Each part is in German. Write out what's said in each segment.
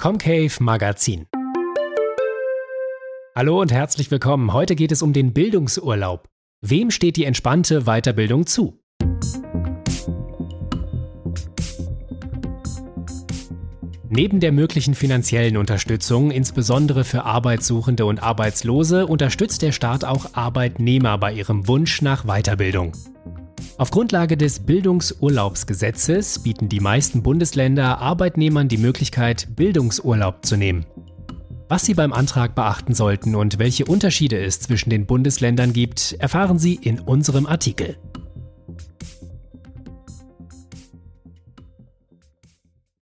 Comcave Magazin. Hallo und herzlich willkommen. Heute geht es um den Bildungsurlaub. Wem steht die entspannte Weiterbildung zu? Neben der möglichen finanziellen Unterstützung, insbesondere für Arbeitssuchende und Arbeitslose, unterstützt der Staat auch Arbeitnehmer bei ihrem Wunsch nach Weiterbildung. Auf Grundlage des Bildungsurlaubsgesetzes bieten die meisten Bundesländer Arbeitnehmern die Möglichkeit, Bildungsurlaub zu nehmen. Was Sie beim Antrag beachten sollten und welche Unterschiede es zwischen den Bundesländern gibt, erfahren Sie in unserem Artikel.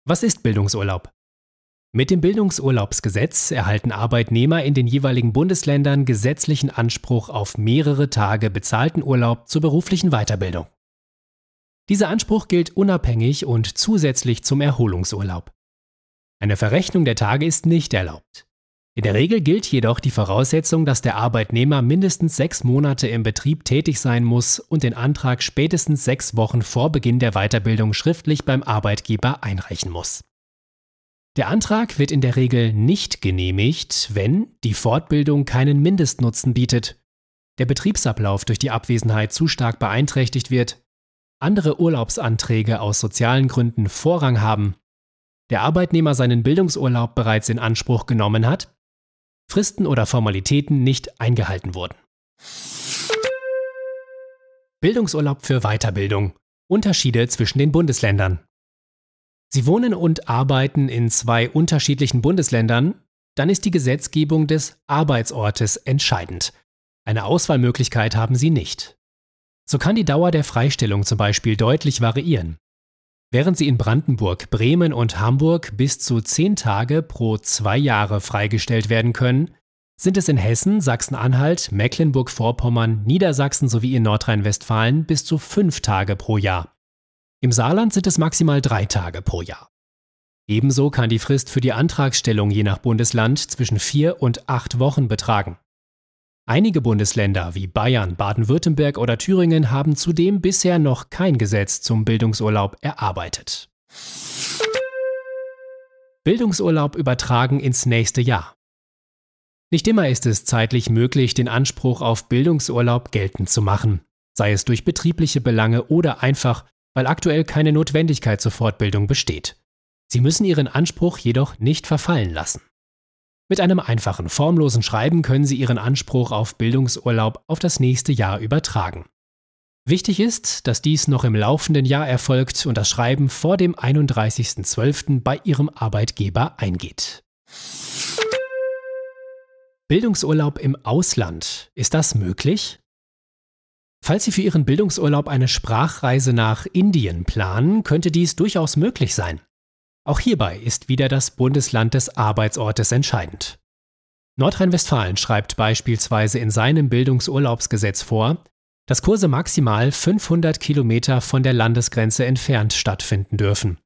Was ist Bildungsurlaub? Mit dem Bildungsurlaubsgesetz erhalten Arbeitnehmer in den jeweiligen Bundesländern gesetzlichen Anspruch auf mehrere Tage bezahlten Urlaub zur beruflichen Weiterbildung. Dieser Anspruch gilt unabhängig und zusätzlich zum Erholungsurlaub. Eine Verrechnung der Tage ist nicht erlaubt. In der Regel gilt jedoch die Voraussetzung, dass der Arbeitnehmer mindestens sechs Monate im Betrieb tätig sein muss und den Antrag spätestens sechs Wochen vor Beginn der Weiterbildung schriftlich beim Arbeitgeber einreichen muss. Der Antrag wird in der Regel nicht genehmigt, wenn die Fortbildung keinen Mindestnutzen bietet, der Betriebsablauf durch die Abwesenheit zu stark beeinträchtigt wird, andere Urlaubsanträge aus sozialen Gründen Vorrang haben, der Arbeitnehmer seinen Bildungsurlaub bereits in Anspruch genommen hat, Fristen oder Formalitäten nicht eingehalten wurden. Bildungsurlaub für Weiterbildung. Unterschiede zwischen den Bundesländern. Sie wohnen und arbeiten in zwei unterschiedlichen Bundesländern, dann ist die Gesetzgebung des Arbeitsortes entscheidend. Eine Auswahlmöglichkeit haben Sie nicht. So kann die Dauer der Freistellung zum Beispiel deutlich variieren. Während Sie in Brandenburg, Bremen und Hamburg bis zu zehn Tage pro zwei Jahre freigestellt werden können, sind es in Hessen, Sachsen-Anhalt, Mecklenburg-Vorpommern, Niedersachsen sowie in Nordrhein-Westfalen bis zu fünf Tage pro Jahr. Im Saarland sind es maximal drei Tage pro Jahr. Ebenso kann die Frist für die Antragstellung je nach Bundesland zwischen vier und acht Wochen betragen. Einige Bundesländer wie Bayern, Baden-Württemberg oder Thüringen haben zudem bisher noch kein Gesetz zum Bildungsurlaub erarbeitet. Bildungsurlaub übertragen ins nächste Jahr. Nicht immer ist es zeitlich möglich, den Anspruch auf Bildungsurlaub geltend zu machen, sei es durch betriebliche Belange oder einfach weil aktuell keine Notwendigkeit zur Fortbildung besteht. Sie müssen Ihren Anspruch jedoch nicht verfallen lassen. Mit einem einfachen formlosen Schreiben können Sie Ihren Anspruch auf Bildungsurlaub auf das nächste Jahr übertragen. Wichtig ist, dass dies noch im laufenden Jahr erfolgt und das Schreiben vor dem 31.12. bei Ihrem Arbeitgeber eingeht. Bildungsurlaub im Ausland. Ist das möglich? Falls Sie für Ihren Bildungsurlaub eine Sprachreise nach Indien planen, könnte dies durchaus möglich sein. Auch hierbei ist wieder das Bundesland des Arbeitsortes entscheidend. Nordrhein-Westfalen schreibt beispielsweise in seinem Bildungsurlaubsgesetz vor, dass Kurse maximal 500 Kilometer von der Landesgrenze entfernt stattfinden dürfen.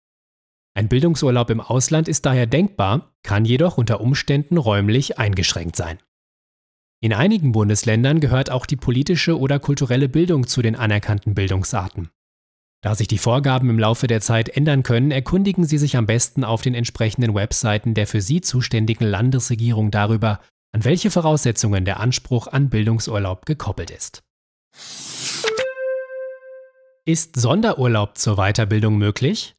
Ein Bildungsurlaub im Ausland ist daher denkbar, kann jedoch unter Umständen räumlich eingeschränkt sein. In einigen Bundesländern gehört auch die politische oder kulturelle Bildung zu den anerkannten Bildungsarten. Da sich die Vorgaben im Laufe der Zeit ändern können, erkundigen Sie sich am besten auf den entsprechenden Webseiten der für Sie zuständigen Landesregierung darüber, an welche Voraussetzungen der Anspruch an Bildungsurlaub gekoppelt ist. Ist Sonderurlaub zur Weiterbildung möglich?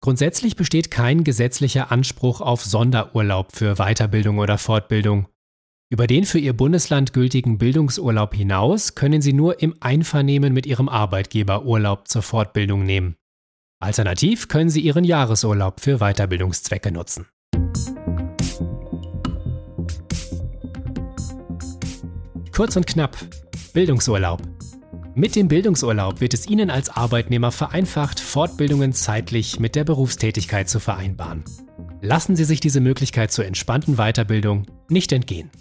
Grundsätzlich besteht kein gesetzlicher Anspruch auf Sonderurlaub für Weiterbildung oder Fortbildung. Über den für Ihr Bundesland gültigen Bildungsurlaub hinaus können Sie nur im Einvernehmen mit Ihrem Arbeitgeber Urlaub zur Fortbildung nehmen. Alternativ können Sie Ihren Jahresurlaub für Weiterbildungszwecke nutzen. Kurz und knapp. Bildungsurlaub. Mit dem Bildungsurlaub wird es Ihnen als Arbeitnehmer vereinfacht, Fortbildungen zeitlich mit der Berufstätigkeit zu vereinbaren. Lassen Sie sich diese Möglichkeit zur entspannten Weiterbildung nicht entgehen.